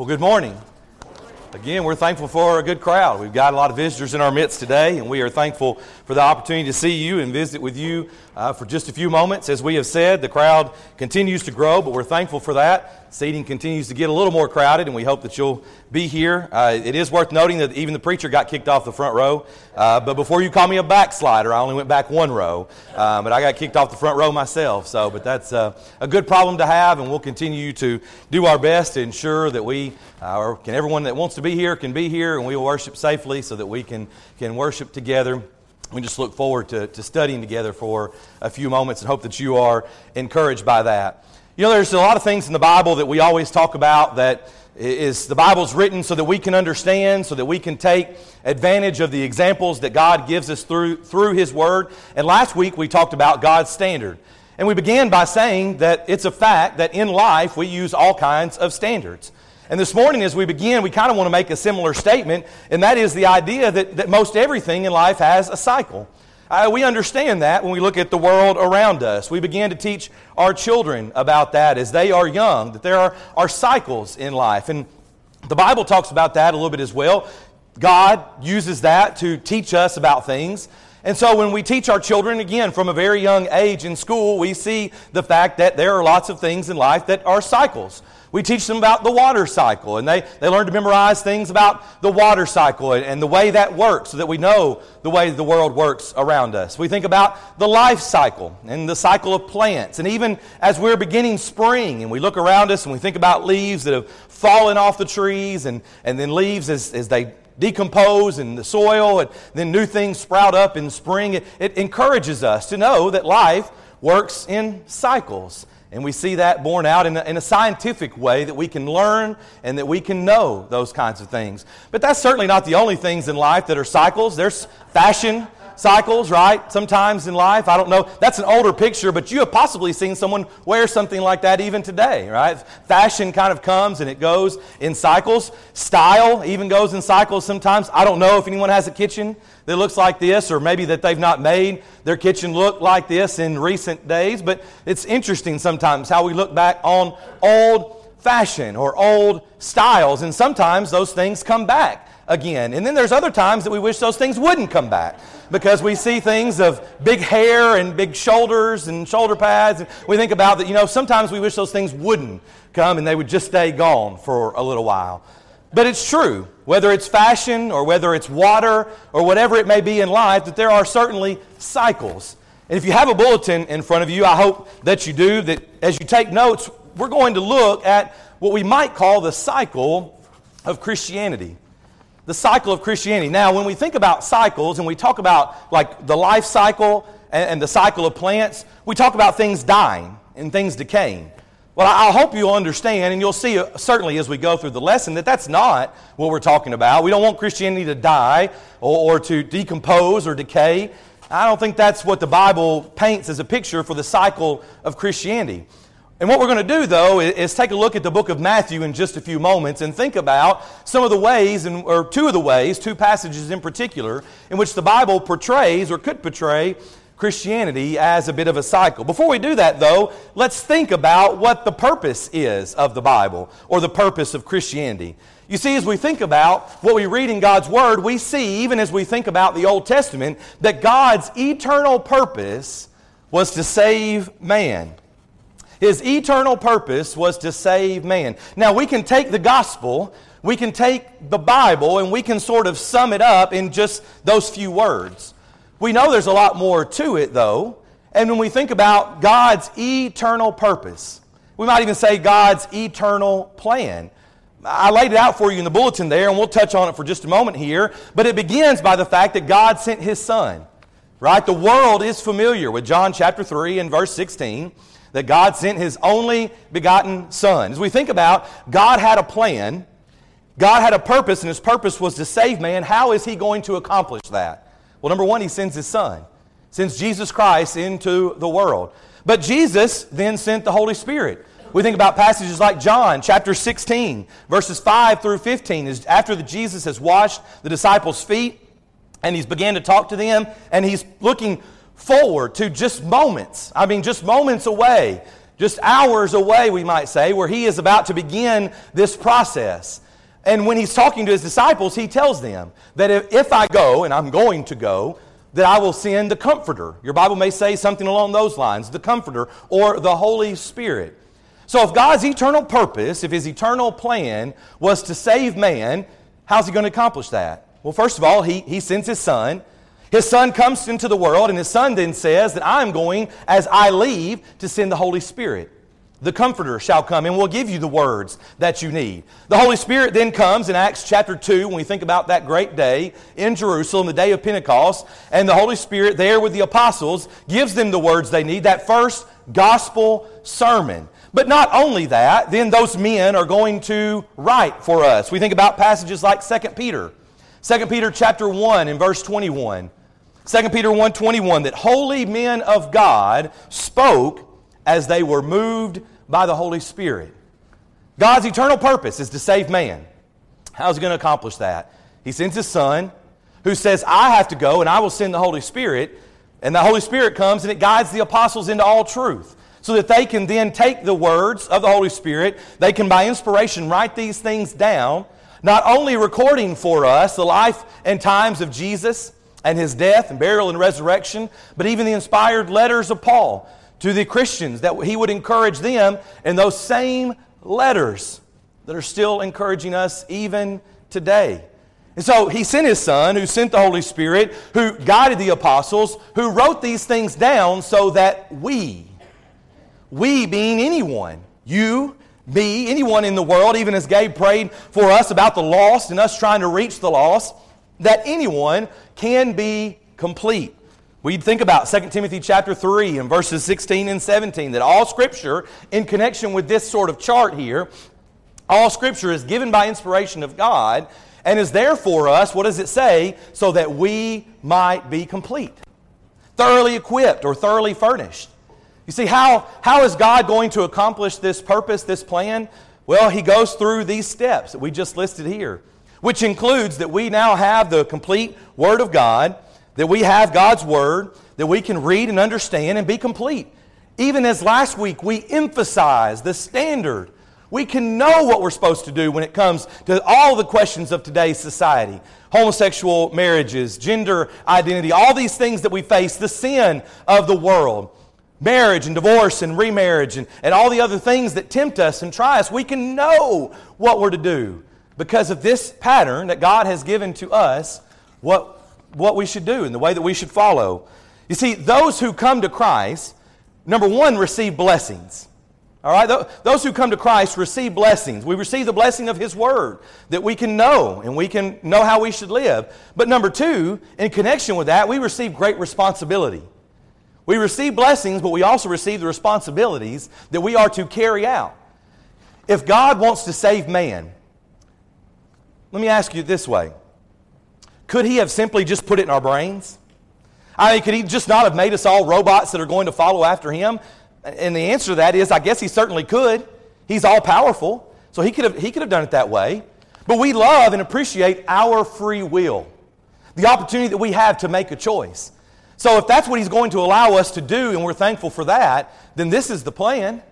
Well, good morning. Again, we're thankful for a good crowd. We've got a lot of visitors in our midst today, and we are thankful for the opportunity to see you and visit with you uh, for just a few moments. As we have said, the crowd continues to grow, but we're thankful for that. Seating continues to get a little more crowded, and we hope that you'll be here. Uh, it is worth noting that even the preacher got kicked off the front row. Uh, but before you call me a backslider, I only went back one row. Uh, but I got kicked off the front row myself. So, but that's uh, a good problem to have, and we'll continue to do our best to ensure that we, uh, or can everyone that wants to be here, can be here, and we will worship safely so that we can, can worship together. We just look forward to, to studying together for a few moments and hope that you are encouraged by that. You know, there's a lot of things in the Bible that we always talk about that is the Bible's written so that we can understand, so that we can take advantage of the examples that God gives us through, through His Word. And last week we talked about God's standard. And we began by saying that it's a fact that in life we use all kinds of standards. And this morning, as we begin, we kind of want to make a similar statement, and that is the idea that, that most everything in life has a cycle. Uh, we understand that when we look at the world around us. We begin to teach our children about that as they are young, that there are, are cycles in life. And the Bible talks about that a little bit as well. God uses that to teach us about things. And so when we teach our children, again, from a very young age in school, we see the fact that there are lots of things in life that are cycles. We teach them about the water cycle, and they, they learn to memorize things about the water cycle and, and the way that works so that we know the way the world works around us. We think about the life cycle and the cycle of plants. And even as we're beginning spring and we look around us and we think about leaves that have fallen off the trees and, and then leaves as, as they decompose in the soil and then new things sprout up in spring, it, it encourages us to know that life works in cycles. And we see that borne out in a, in a, scientific way that we can learn and that we can know those kinds of things. But that's certainly not the only things in life that are cycles. There's fashion cycles, right? Sometimes in life. I don't know. That's an older picture, but you have possibly seen someone wear something like that even today, right? Fashion kind of comes and it goes in cycles. Style even goes in cycles sometimes. I don't know if anyone has a kitchen that looks like this, or maybe that they've not made their kitchen look like this in recent days. But it's interesting sometimes how we look back on old fashion or old styles, and sometimes those things come back again. And then there's other times that we wish those things wouldn't come back because we see things of big hair and big shoulders and shoulder pads. And we think about that, you know, sometimes we wish those things wouldn't come and they would just stay gone for a little while. But it's true, whether it's fashion or whether it's water or whatever it may be in life, that there are certainly cycles. And if you have a bulletin in front of you, I hope that you do, that as you take notes, we're going to look at what we might call the cycle of Christianity the cycle of Christianity. Now, when we think about cycles and we talk about like the life cycle and, and the cycle of plants, we talk about things dying and things decaying. Well, I hope you'll understand, and you'll see uh, certainly as we go through the lesson, that that's not what we're talking about. We don't want Christianity to die or, or to decompose or decay. I don't think that's what the Bible paints as a picture for the cycle of Christianity. And what we're going to do, though, is take a look at the book of Matthew in just a few moments and think about some of the ways, or two of the ways, two passages in particular, in which the Bible portrays or could portray Christianity as a bit of a cycle. Before we do that, though, let's think about what the purpose is of the Bible or the purpose of Christianity. You see, as we think about what we read in God's Word, we see, even as we think about the Old Testament, that God's eternal purpose was to save man. His eternal purpose was to save man. Now, we can take the gospel, we can take the Bible, and we can sort of sum it up in just those few words. We know there's a lot more to it, though. And when we think about God's eternal purpose, we might even say God's eternal plan. I laid it out for you in the bulletin there, and we'll touch on it for just a moment here. But it begins by the fact that God sent His Son. Right? The world is familiar with John chapter 3 and verse 16 that God sent his only begotten Son. As we think about, God had a plan, God had a purpose, and his purpose was to save man. How is he going to accomplish that? Well, number one, he sends his Son, sends Jesus Christ into the world. But Jesus then sent the Holy Spirit. We think about passages like John chapter 16, verses 5 through 15, is after the Jesus has washed the disciples' feet and he's began to talk to them, and he's looking forward to just moments. I mean, just moments away. just hours away, we might say, where he is about to begin this process. And when he's talking to his disciples, he tells them that if, if I go, and I'm going to go, that I will send the Comforter. Your Bible may say something along those lines the Comforter or the Holy Spirit. So, if God's eternal purpose, if his eternal plan was to save man, how's he going to accomplish that? Well, first of all, he, he sends his Son. His Son comes into the world, and his Son then says that I'm going, as I leave, to send the Holy Spirit. The Comforter shall come and will give you the words that you need. The Holy Spirit then comes in Acts chapter 2 when we think about that great day in Jerusalem, the day of Pentecost, and the Holy Spirit there with the apostles gives them the words they need, that first gospel sermon. But not only that, then those men are going to write for us. We think about passages like 2 Peter. 2 Peter chapter 1 and verse 21. 2 Peter 1:21 that holy men of God spoke as they were moved by the Holy Spirit. God's eternal purpose is to save man. How's he going to accomplish that? He sends his son who says, I have to go and I will send the Holy Spirit. And the Holy Spirit comes and it guides the apostles into all truth so that they can then take the words of the Holy Spirit, they can by inspiration write these things down, not only recording for us the life and times of Jesus and his death and burial and resurrection, but even the inspired letters of Paul to the Christians, that he would encourage them in those same letters that are still encouraging us even today. And so he sent his son, who sent the Holy Spirit, who guided the apostles, who wrote these things down so that we, we being anyone, you, me, anyone in the world, even as Gabe prayed for us about the lost and us trying to reach the lost, that anyone can be complete. We'd think about 2 Timothy chapter 3 and verses 16 and 17 that all scripture in connection with this sort of chart here, all scripture is given by inspiration of God and is there for us, what does it say? So that we might be complete, thoroughly equipped or thoroughly furnished. You see, how, how is God going to accomplish this purpose, this plan? Well, He goes through these steps that we just listed here, which includes that we now have the complete Word of God that we have God's Word, that we can read and understand and be complete. Even as last week we emphasized the standard, we can know what we're supposed to do when it comes to all the questions of today's society homosexual marriages, gender identity, all these things that we face, the sin of the world. Marriage and divorce and remarriage and, and all the other things that tempt us and try us, we can know what we're to do because of this pattern that God has given to us, what what we should do and the way that we should follow. You see, those who come to Christ, number one, receive blessings. All right? Those who come to Christ receive blessings. We receive the blessing of His Word that we can know and we can know how we should live. But number two, in connection with that, we receive great responsibility. We receive blessings, but we also receive the responsibilities that we are to carry out. If God wants to save man, let me ask you this way could he have simply just put it in our brains? I mean, could he just not have made us all robots that are going to follow after him? And the answer to that is, I guess he certainly could. He's all powerful, so he could have, he could have done it that way. But we love and appreciate our free will, the opportunity that we have to make a choice. So if that's what he's going to allow us to do, and we're thankful for that, then this is the plan.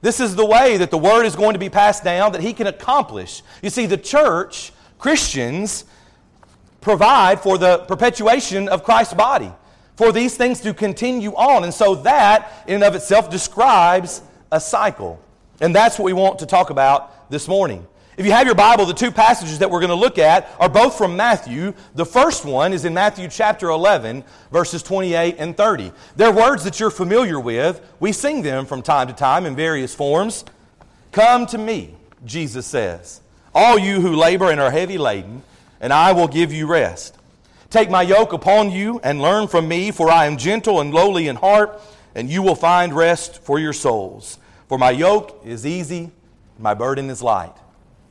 This is the way that the word is going to be passed down that he can accomplish. You see, the church, Christians, provide for the perpetuation of Christ's body, for these things to continue on. And so that, in and of itself, describes a cycle. And that's what we want to talk about this morning. If you have your Bible, the two passages that we're going to look at are both from Matthew. The first one is in Matthew chapter 11, verses 28 and 30. They're words that you're familiar with. We sing them from time to time in various forms. Come to me, Jesus says, all you who labor and are heavy laden, and I will give you rest. Take my yoke upon you and learn from me, for I am gentle and lowly in heart, and you will find rest for your souls. For my yoke is easy, my burden is light.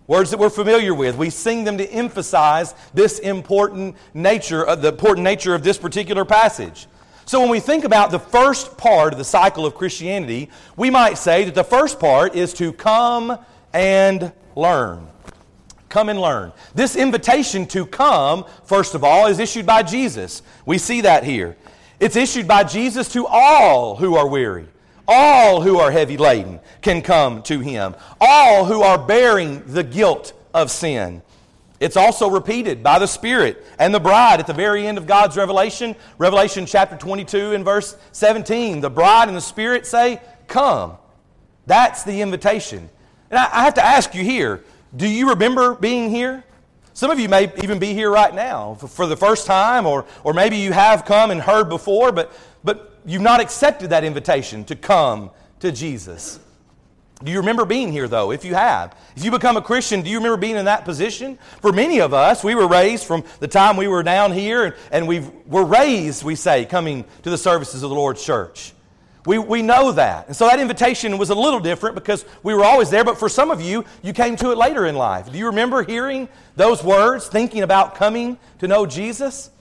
Words that we're familiar with. We sing them to emphasize this important nature, of the important nature of this particular passage. So when we think about the first part of the cycle of Christianity, we might say that the first part is to come and learn. Come and learn. This invitation to come, first of all, is issued by Jesus. We see that here. It's issued by Jesus to all who are weary, All who are heavy laden can come to him. All who are bearing the guilt of sin. It's also repeated by the Spirit and the bride at the very end of God's revelation. Revelation chapter 22 and verse 17. The bride and the Spirit say, Come. That's the invitation. And I, have to ask you here do you remember being here? Some of you may even be here right now for the first time, or, or maybe you have come and heard before, but, but you've not accepted that invitation to come to Jesus. Do you remember being here, though? If you have, if you become a Christian, do you remember being in that position? For many of us, we were raised from the time we were down here, and, and we were raised, we say, coming to the services of the Lord's church. We, we know that. And so that invitation was a little different because we were always there, but for some of you, you came to it later in life. Do you remember hearing those words, thinking about coming to know Jesus?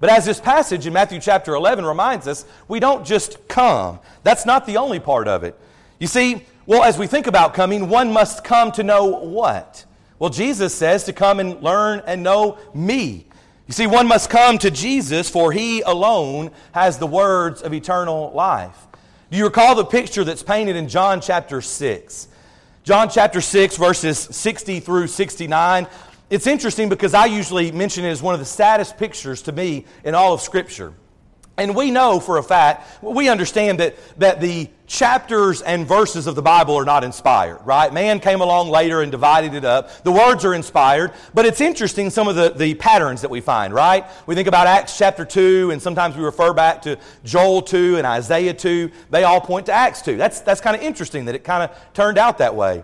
But as this passage in Matthew chapter 11 reminds us, we don't just come. That's not the only part of it. You see, well, as we think about coming, one must come to know what? Well, Jesus says to come and learn and know me. You see, one must come to Jesus, for he alone has the words of eternal life. You recall the picture that's painted in John chapter 6? John chapter 6, verses 60 through 69. It's interesting because I usually mention it as one of the saddest pictures to me in all of Scripture. And we know for a fact, we understand that, that the chapters and verses of the Bible are not inspired, right? Man came along later and divided it up. The words are inspired, but it's interesting some of the, the patterns that we find, right? We think about Acts chapter 2, and sometimes we refer back to Joel 2 and Isaiah 2. They all point to Acts 2. That's, that's kind of interesting that it kind of turned out that way.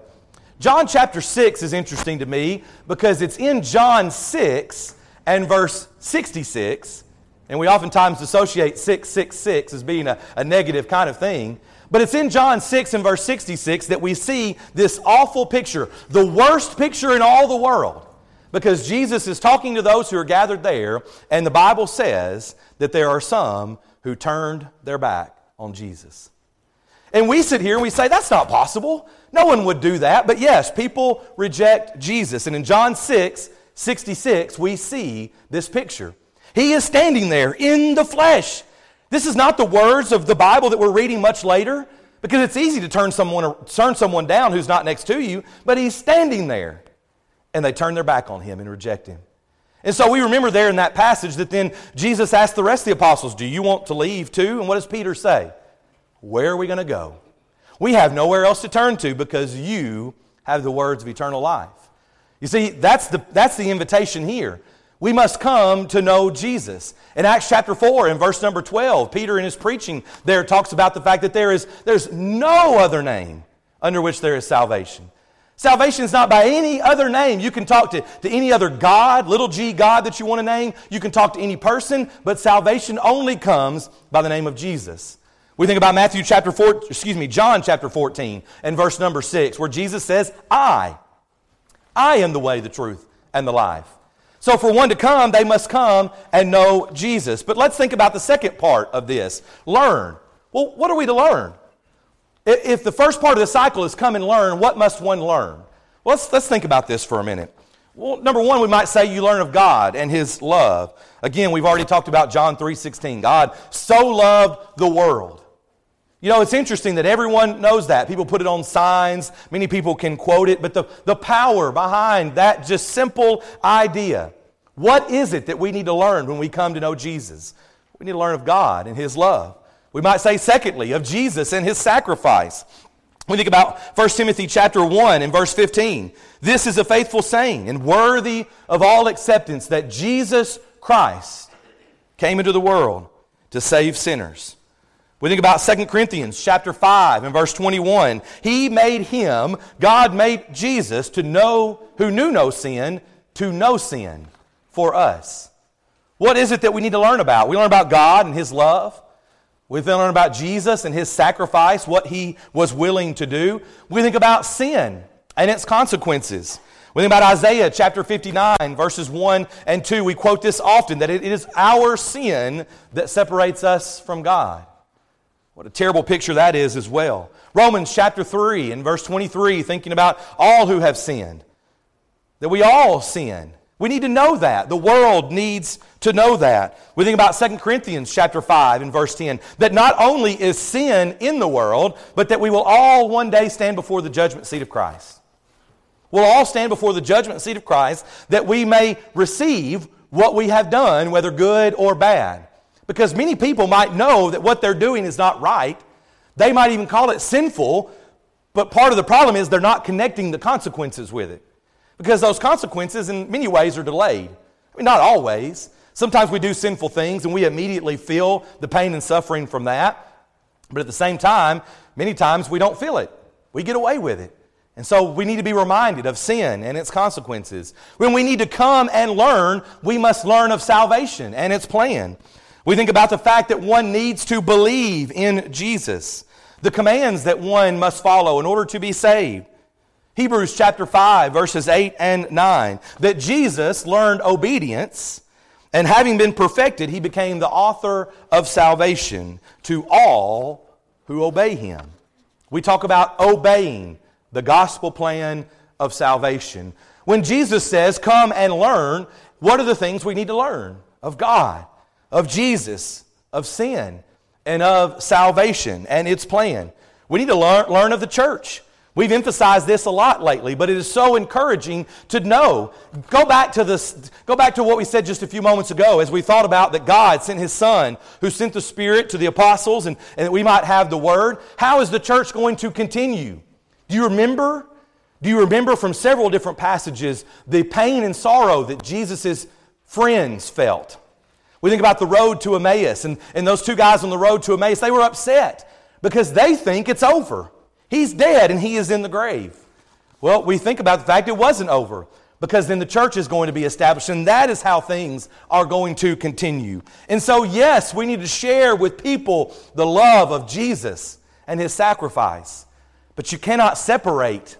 John chapter 6 is interesting to me because it's in John 6 and verse 66 and we oftentimes associate 666 as being a, a negative kind of thing. But it's in John 6 and verse 66 that we see this awful picture, the worst picture in all the world. Because Jesus is talking to those who are gathered there, and the Bible says that there are some who turned their back on Jesus. And we sit here and we say, that's not possible. No one would do that. But yes, people reject Jesus. And in John 6, 66, we see this picture. He is standing there in the flesh. This is not the words of the Bible that we're reading much later, because it's easy to turn someone, turn someone down who's not next to you, but he's standing there. And they turn their back on him and reject him. And so we remember there in that passage that then Jesus asked the rest of the apostles, Do you want to leave too? And what does Peter say? Where are we going to go? We have nowhere else to turn to because you have the words of eternal life. You see, that's the, that's the invitation here. We must come to know Jesus. In Acts chapter 4, in verse number 12, Peter in his preaching there talks about the fact that there is there's no other name under which there is salvation. Salvation is not by any other name. You can talk to, to any other God, little g God that you want to name. You can talk to any person, but salvation only comes by the name of Jesus. We think about Matthew chapter 4, excuse me, John chapter 14 and verse number 6, where Jesus says, I, I am the way, the truth, and the life. So, for one to come, they must come and know Jesus. But let's think about the second part of this learn. Well, what are we to learn? If the first part of the cycle is come and learn, what must one learn? Well, let's, let's think about this for a minute. Well, number one, we might say you learn of God and His love. Again, we've already talked about John 3.16. God so loved the world you know, it's interesting that everyone knows that. People put it on signs, many people can quote it, but the, the power behind that just simple idea. What is it that we need to learn when we come to know Jesus? We need to learn of God and His love. We might say, secondly, of Jesus and His sacrifice. We think about 1 Timothy chapter 1 and verse 15. This is a faithful saying and worthy of all acceptance that Jesus Christ came into the world to save sinners we think about 2 Corinthians chapter 5 and verse 21. He made him, God made Jesus to know, who knew no sin, to know sin for us. What is it that we need to learn about? We learn about God and His love. We then learn about Jesus and His sacrifice, what He was willing to do. We think about sin and its consequences. We think about Isaiah chapter 59, verses 1 and 2. We quote this often that it is our sin that separates us from God. What a terrible picture that is as well. Romans chapter 3 and verse 23, thinking about all who have sinned. That we all sin. We need to know that. The world needs to know that. We think about 2 Corinthians chapter 5 and verse 10 that not only is sin in the world, but that we will all one day stand before the judgment seat of Christ. We'll all stand before the judgment seat of Christ that we may receive what we have done, whether good or bad. Because many people might know that what they're doing is not right. They might even call it sinful, but part of the problem is they're not connecting the consequences with it because those consequences, in many ways, are delayed. I mean, not always. Sometimes we do sinful things and we immediately feel the pain and suffering from that. But at the same time, many times we don't feel it. We get away with it. And so we need to be reminded of sin and its consequences. When we need to come and learn, we must learn of salvation and its plan. We think about the fact that one needs to believe in Jesus, the commands that one must follow in order to be saved. Hebrews chapter 5, verses 8 and 9, that Jesus learned obedience, and having been perfected, he became the author of salvation to all who obey him. We talk about obeying the gospel plan of salvation. When Jesus says, Come and learn, what are the things we need to learn? Of God, of Jesus, of sin, and of salvation and its plan. We need to learn, learn of the church. We've emphasized this a lot lately, but it is so encouraging to know. Go back to this, go back to what we said just a few moments ago as we thought about that God sent his son who sent the Spirit to the apostles and, and that we might have the word. How is the church going to continue? Do you remember? Do you remember from several different passages the pain and sorrow that Jesus' friends felt? We think about the road to Emmaus and, and those two guys on the road to Emmaus, they were upset because they think it's over. He's dead and he is in the grave. Well, we think about the fact it wasn't over because then the church is going to be established, and that is how things are going to continue. And so, yes, we need to share with people the love of Jesus and his sacrifice, but you cannot separate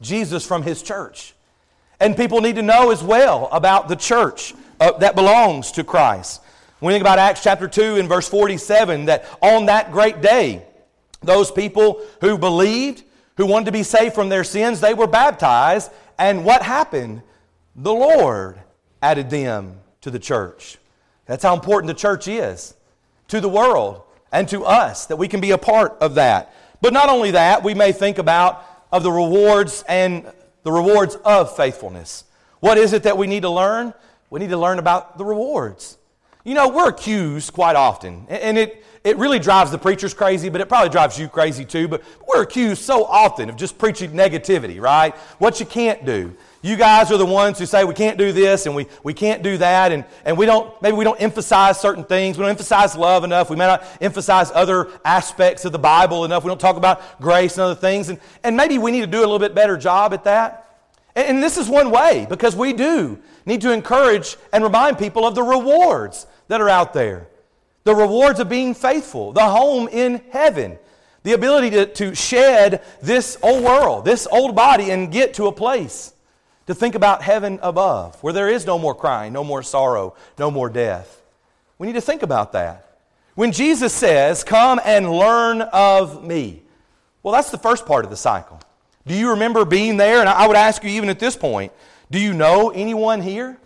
Jesus from his church. And people need to know as well about the church uh, that belongs to Christ. When we think about Acts chapter 2 and verse 47, that on that great day, those people who believed, who wanted to be saved from their sins, they were baptized. And what happened? The Lord added them to the church. That's how important the church is to the world and to us, that we can be a part of that. But not only that, we may think about of the rewards and the rewards of faithfulness. What is it that we need to learn? We need to learn about the rewards. You know, we're accused quite often, and it, it really drives the preachers crazy, but it probably drives you crazy too. But we're accused so often of just preaching negativity, right? What you can't do. You guys are the ones who say we can't do this and we, we can't do that, and, and we don't, maybe we don't emphasize certain things. We don't emphasize love enough. We may not emphasize other aspects of the Bible enough. We don't talk about grace and other things. And, and maybe we need to do a little bit better job at that. And, and this is one way, because we do need to encourage and remind people of the rewards that are out there the rewards of being faithful, the home in heaven, the ability to, to shed this old world, this old body, and get to a place to think about heaven above, where there is no more crying, no more sorrow, no more death. We need to think about that. When Jesus says, Come and learn of me, well, that's the first part of the cycle. Do you remember being there? And I would ask you, even at this point, do you know anyone here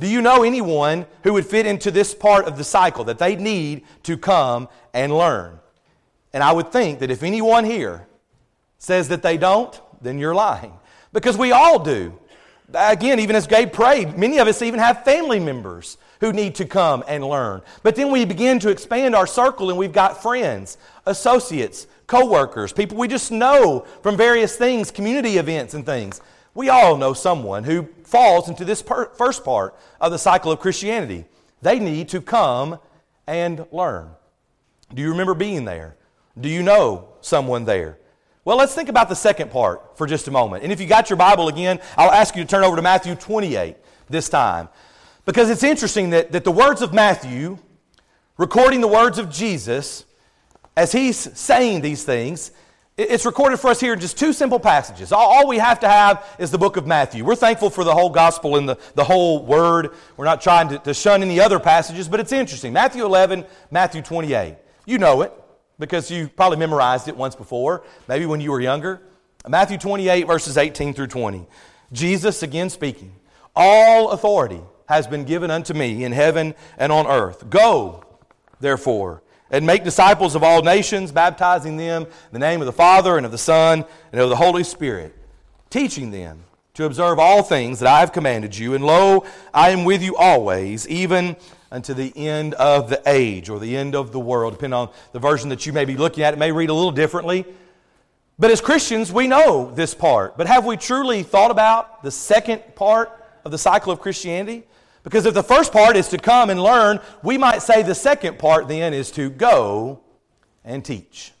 do you know anyone who would fit into this part of the cycle that they need to come and learn? And I would think that if anyone here says that they don't, then you're lying. Because we all do. Again, even as Gabe prayed, many of us even have family members who need to come and learn. But then we begin to expand our circle and we've got friends, associates, co-workers, people we just know from various things, community events and things. We all know someone who falls into this per- first part of the cycle of Christianity. They need to come and learn. Do you remember being there? Do you know someone there? Well, let's think about the second part for just a moment. And if you got your Bible again, I'll ask you to turn over to Matthew 28 this time. Because it's interesting that, that the words of Matthew, recording the words of Jesus, as he's saying these things, it's recorded for us here in just two simple passages. All, we have to have is the book of Matthew. We're thankful for the whole gospel and the, the whole word. We're not trying to, to shun any other passages, but it's interesting. Matthew 11, Matthew 28. You know it because you probably memorized it once before, maybe when you were younger. Matthew 28, verses 18 through 20. Jesus again speaking. All authority has been given unto me in heaven and on earth. Go, therefore, and make disciples of all nations, baptizing them in the name of the Father and of the Son and of the Holy Spirit, teaching them to observe all things that I have commanded you. And lo, I am with you always, even unto the end of the age or the end of the world, depending on the version that you may be looking at. It may read a little differently. But as Christians, we know this part. But have we truly thought about the second part of the cycle of Christianity? Because if the first part is to come and learn, we might say the second part then is to go and teach.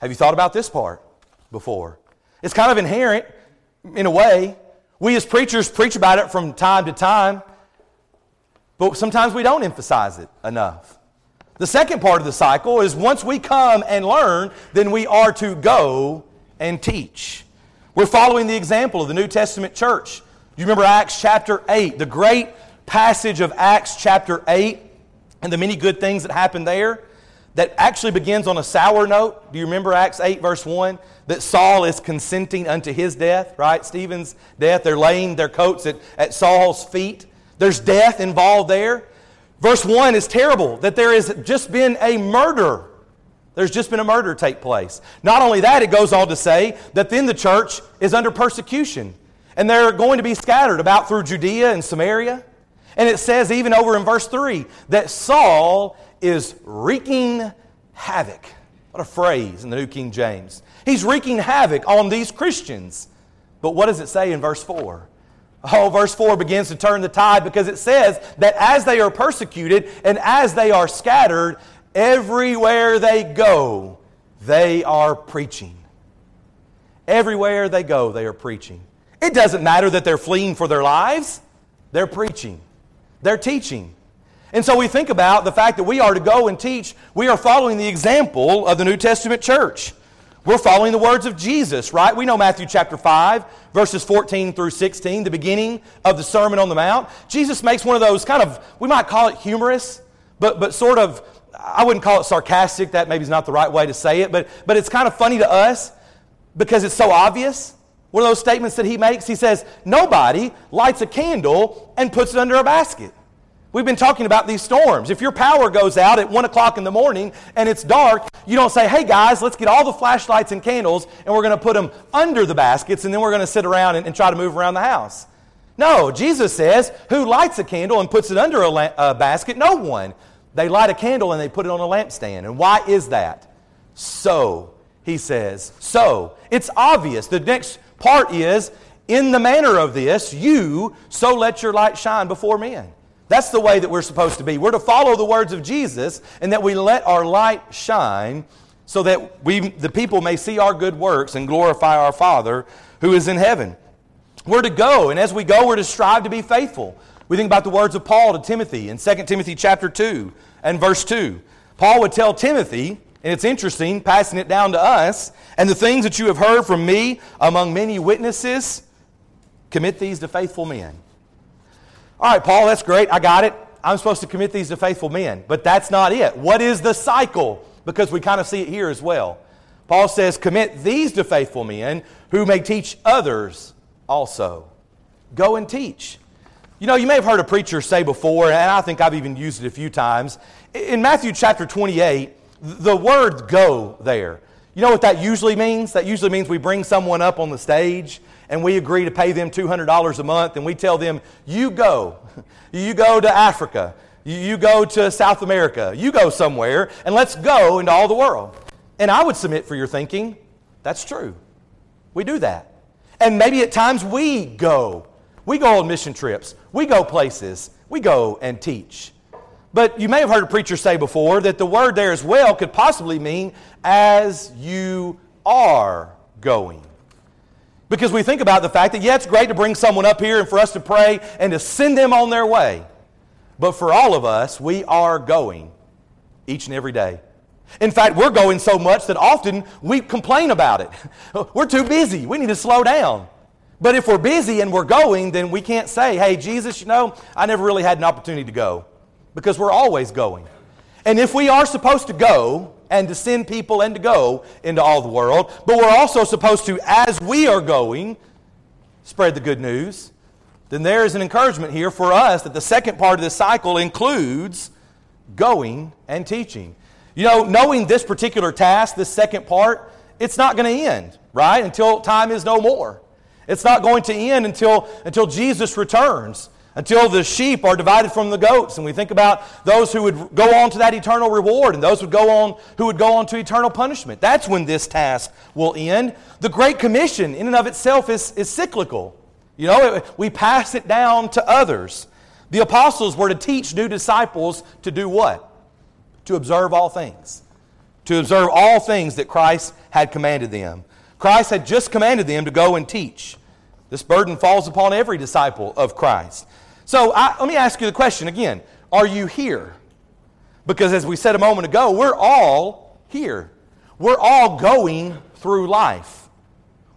Have you thought about this part before? It's kind of inherent in a way. We as preachers preach about it from time to time, but sometimes we don't emphasize it enough. The second part of the cycle is once we come and learn, then we are to go and teach. We're following the example of the New Testament church. Do you remember Acts chapter 8, the great passage of Acts chapter 8 and the many good things that happened there that actually begins on a sour note. Do you remember Acts 8, verse 1? That Saul is consenting unto his death, right? Stephen's death. They're laying their coats at, at Saul's feet. There's death involved there. Verse 1 is terrible that there has just been a murder. There's just been a murder take place. Not only that, it goes on to say that then the church is under persecution and they're going to be scattered about through Judea and Samaria. And it says, even over in verse 3, that Saul is wreaking havoc. What a phrase in the New King James. He's wreaking havoc on these Christians. But what does it say in verse 4? Oh, verse 4 begins to turn the tide because it says that as they are persecuted and as they are scattered, everywhere they go, they are preaching. Everywhere they go, they are preaching. It doesn't matter that they're fleeing for their lives, they're preaching, they're teaching. And so we think about the fact that we are to go and teach. We are following the example of the New Testament church. We're following the words of Jesus, right? We know Matthew chapter 5, verses 14 through 16, the beginning of the Sermon on the Mount. Jesus makes one of those kind of, we might call it humorous, but, but sort of, I wouldn't call it sarcastic. That maybe is not the right way to say it, but, but it's kind of funny to us because it's so obvious. One of those statements that he makes, he says, Nobody lights a candle and puts it under a basket. We've been talking about these storms. If your power goes out at 1 o'clock in the morning and it's dark, you don't say, hey guys, let's get all the flashlights and candles and we're going to put them under the baskets and then we're going to sit around and, and, try to move around the house. No, Jesus says, who lights a candle and puts it under a, a basket? No one. They light a candle and they put it on a lampstand. And why is that? So, he says, so. It's obvious. The next part is, in the manner of this, you so let your light shine before men. That's the way that we're supposed to be. We're to follow the words of Jesus and that we let our light shine so that we, the people may see our good works and glorify our Father who is in heaven. We're to go, and as we go, we're to strive to be faithful. We think about the words of Paul to Timothy in 2 Timothy chapter 2 and verse 2. Paul would tell Timothy, and it's interesting, passing it down to us, and the things that you have heard from me among many witnesses, commit these to faithful men. All right, Paul, that's great. I got it. I'm supposed to commit these to faithful men. But that's not it. What is the cycle? Because we kind of see it here as well. Paul says, Commit these to faithful men who may teach others also. Go and teach. You know, you may have heard a preacher say before, and I think I've even used it a few times. In Matthew chapter 28, the word go there. You know what that usually means? That usually means we bring someone up on the stage and we agree to pay them $200 a month and we tell them, you go. You go to Africa. You go to South America. You go somewhere and let's go into all the world. And I would submit for your thinking, that's true. We do that. And maybe at times we go. We go on mission trips. We go places. We go and teach. But you may have heard a preacher say before that the word there as well could possibly mean as you are going. Because we think about the fact that, yeah, it's great to bring someone up here and for us to pray and to send them on their way. But for all of us, we are going each and every day. In fact, we're going so much that often we complain about it. We're too busy. We need to slow down. But if we're busy and we're going, then we can't say, hey, Jesus, you know, I never really had an opportunity to go because we're always going. And if we are supposed to go and to send people and to go into all the world, but we're also supposed to, as we are going, spread the good news. then there is an encouragement here for us that the second part of this cycle includes going and teaching. You know, knowing this particular task, this second part, it's not going to end, right? Until time is no more. It's not going to end until, until Jesus returns, until the sheep are divided from the goats. And we think about those who would go on to that eternal reward and those would go on, who would go on to eternal punishment. That's when this task will end. The Great Commission, in and of itself, is, is cyclical. You know, we pass it down to others. The apostles were to teach new disciples to do what? To observe all things. To observe all things that Christ had commanded them. Christ had just commanded them to go and teach. This burden falls upon every disciple of Christ. So I, let me ask you the question again Are you here? Because as we said a moment ago, we're all here. We're all going through life.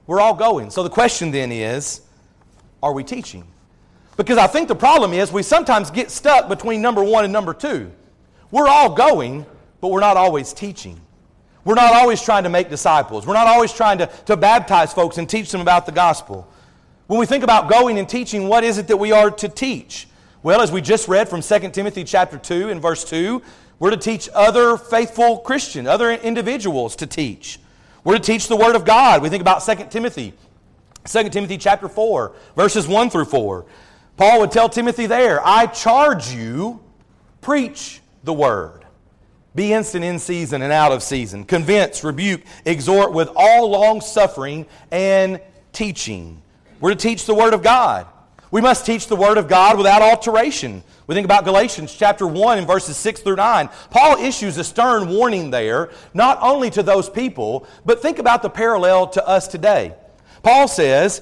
We're all going. So the question then is are we teaching? Because I think the problem is we sometimes get stuck between number one and number two. We're all going, but we're not always teaching. We're not always trying to make disciples. We're not always trying to, to baptize folks and teach them about the gospel. When we think about going and teaching, what is it that we are to teach? Well, as we just read from 2 Timothy chapter 2 and verse 2, we're to teach other faithful Christians, other individuals to teach. We're to teach the Word of God. We think about 2 Timothy 2 Timothy chapter 4, verses 1 through 4. Paul would tell Timothy there, I charge you, preach the word. Be instant in season and out of season. Convince, rebuke, exhort with all long suffering and teaching. We're to teach the word of God. We must teach the word of God without alteration. We think about Galatians chapter 1 and verses 6 through 9. Paul issues a stern warning there, not only to those people, but think about the parallel to us today. Paul says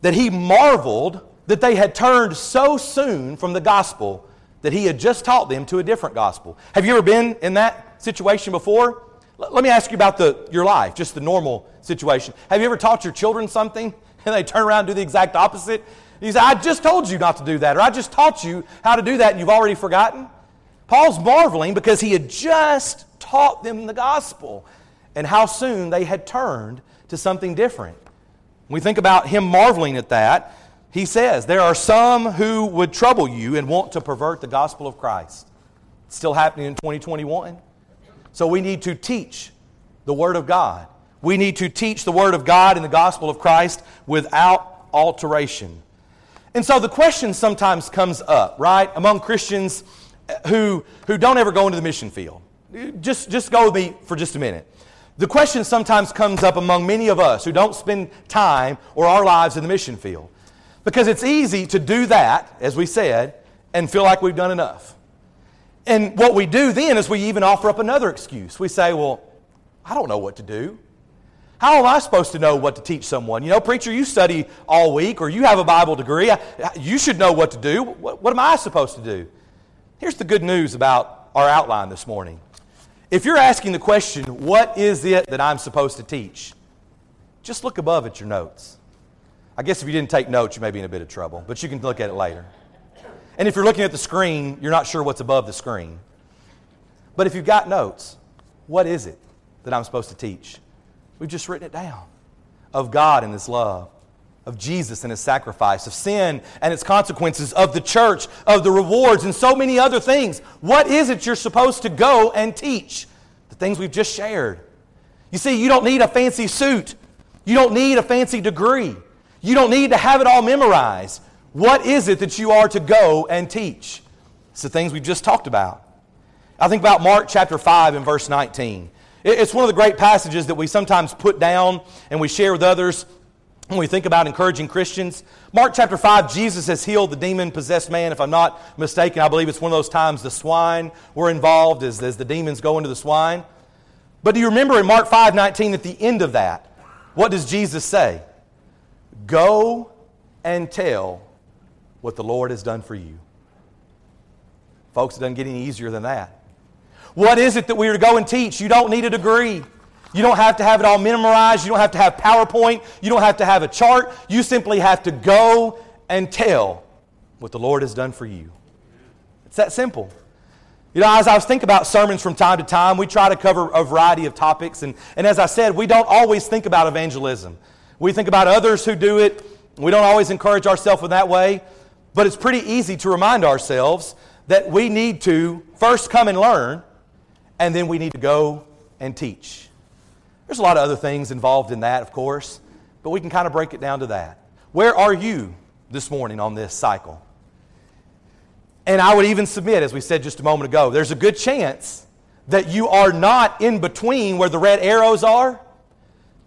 that he marveled that they had turned so soon from the gospel that he had just taught them to a different gospel. Have you ever been in that situation before? Let me ask you about the, your life, just the normal situation. Have you ever taught your children something and they turn around and do the exact opposite? You say, I just told you not to do that, or I just taught you how to do that and you've already forgotten? Paul's marveling because he had just taught them the gospel and how soon they had turned to something different. We think about him marveling at that. He says, There are some who would trouble you and want to pervert the gospel of Christ. It's still happening in 2021. So we need to teach the Word of God. We need to teach the Word of God and the gospel of Christ without alteration. And so the question sometimes comes up, right, among Christians who, who don't ever go into the mission field. Just, just go with me for just a minute. The question sometimes comes up among many of us who don't spend time or our lives in the mission field. Because it's easy to do that, as we said, and feel like we've done enough. And what we do then is we even offer up another excuse. We say, Well, I don't know what to do. How am I supposed to know what to teach someone? You know, preacher, you study all week or you have a Bible degree. You should know what to do. What, what am I supposed to do? Here's the good news about our outline this morning if you're asking the question, what is it that I'm supposed to teach? Just look above at your notes. I guess if you didn't take notes, you may be in a bit of trouble, but you can look at it later. And if you're looking at the screen, you're not sure what's above the screen. But if you've got notes, what is it that I'm supposed to teach? We've just written it down of God and His love, of Jesus and His sacrifice, of sin and its consequences, of the church, of the rewards, and so many other things. What is it you're supposed to go and teach? The things we've just shared. You see, you don't need a fancy suit, you don't need a fancy degree, you don't need to have it all memorized. What is it that you are to go and teach? It's the things we've just talked about. I think about Mark chapter 5 and verse 19. It's one of the great passages that we sometimes put down and we share with others when we think about encouraging Christians, Mark chapter 5, Jesus has healed the demon possessed man. If I'm not mistaken, I believe it's one of those times the swine were involved as, as the demons go into the swine. But do you remember in Mark 5 19, at the end of that, what does Jesus say? Go and tell what the Lord has done for you. Folks, it doesn't get any easier than that. What is it that we are to go and teach? You don't need a degree. You don't have to have it all memorized. You don't have to have PowerPoint. You don't have to have a chart. You simply have to go and tell what the Lord has done for you. It's that simple. You know, as I was thinking about sermons from time to time, we try to cover a variety of topics. And, and as I said, we don't always think about evangelism. We think about others who do it. We don't always encourage ourselves in that way. But it's pretty easy to remind ourselves that we need to first come and learn, and then we need to go and teach. There's a lot of other things involved in that, of course, but we can kind of break it down to that. Where are you this morning on this cycle? And I would even submit, as we said just a moment ago, there's a good chance that you are not in between where the red arrows are.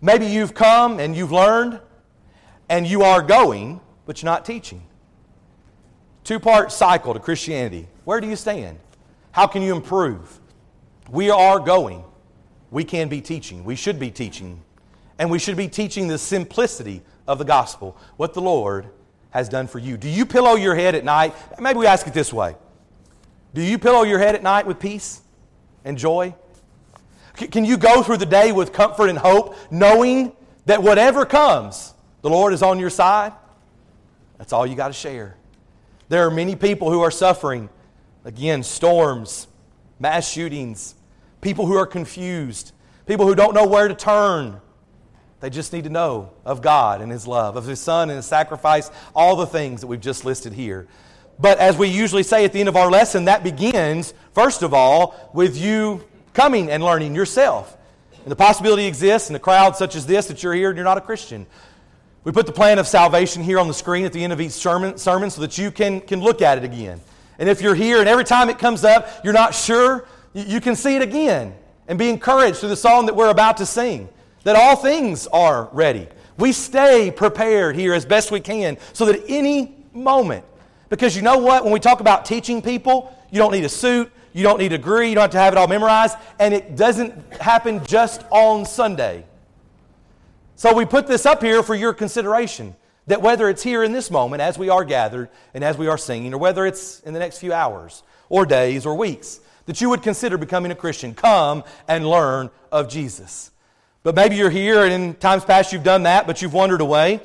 Maybe you've come and you've learned, and you are going, but you're not teaching. Two part cycle to Christianity. Where do you stand? How can you improve? We are going. We can be teaching. We should be teaching. And we should be teaching the simplicity of the gospel, what the Lord has done for you. Do you pillow your head at night? Maybe we ask it this way Do you pillow your head at night with peace and joy? Can you go through the day with comfort and hope, knowing that whatever comes, the Lord is on your side? That's all you got to share. There are many people who are suffering. Again, storms, mass shootings, people who are confused, people who don't know where to turn. They just need to know of God and His love, of His Son and His sacrifice, all the things that we've just listed here. But as we usually say at the end of our lesson, that begins, first of all, with you coming and learning yourself. And the possibility exists in a crowd such as this that you're here and you're not a Christian. We put the plan of salvation here on the screen at the end of each sermon, sermon so that you can, can look at it again. And if you're here and every time it comes up, you're not sure, you, can see it again and be encouraged through the song that we're about to sing that all things are ready. We stay prepared here as best we can so that any moment, because you know what? When we talk about teaching people, you don't need a suit, you don't need a degree, you don't have to have it all memorized, and it doesn't happen just on Sunday. So we put this up here for your consideration that whether it's here in this moment as we are gathered and as we are singing, or whether it's in the next few hours or days or weeks, that you would consider becoming a Christian. Come and learn of Jesus. But maybe you're here and in times past you've done that, but you've wandered away.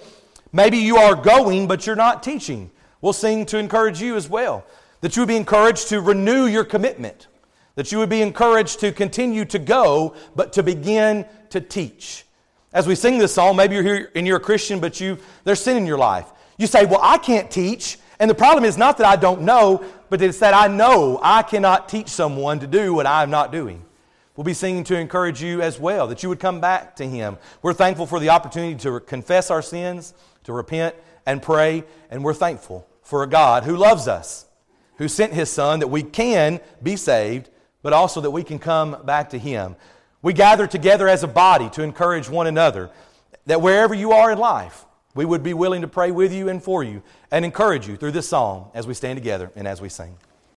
Maybe you are going, but you're not teaching. We'll sing to encourage you as well. That you would be encouraged to renew your commitment. That you would be encouraged to continue to go, but to begin to teach. As we sing this song, maybe you're here and you're a Christian, but you there's sin in your life. You say, Well, I can't teach. And the problem is not that I don't know, but it's that I know I cannot teach someone to do what I'm not doing. We'll be singing to encourage you as well, that you would come back to Him. We're thankful for the opportunity to confess our sins, to repent and pray, and we're thankful for a God who loves us, who sent His Son that we can be saved, but also that we can come back to Him. We gather together as a body to encourage one another that wherever you are in life, we would be willing to pray with you and for you and encourage you through this psalm as we stand together and as we sing.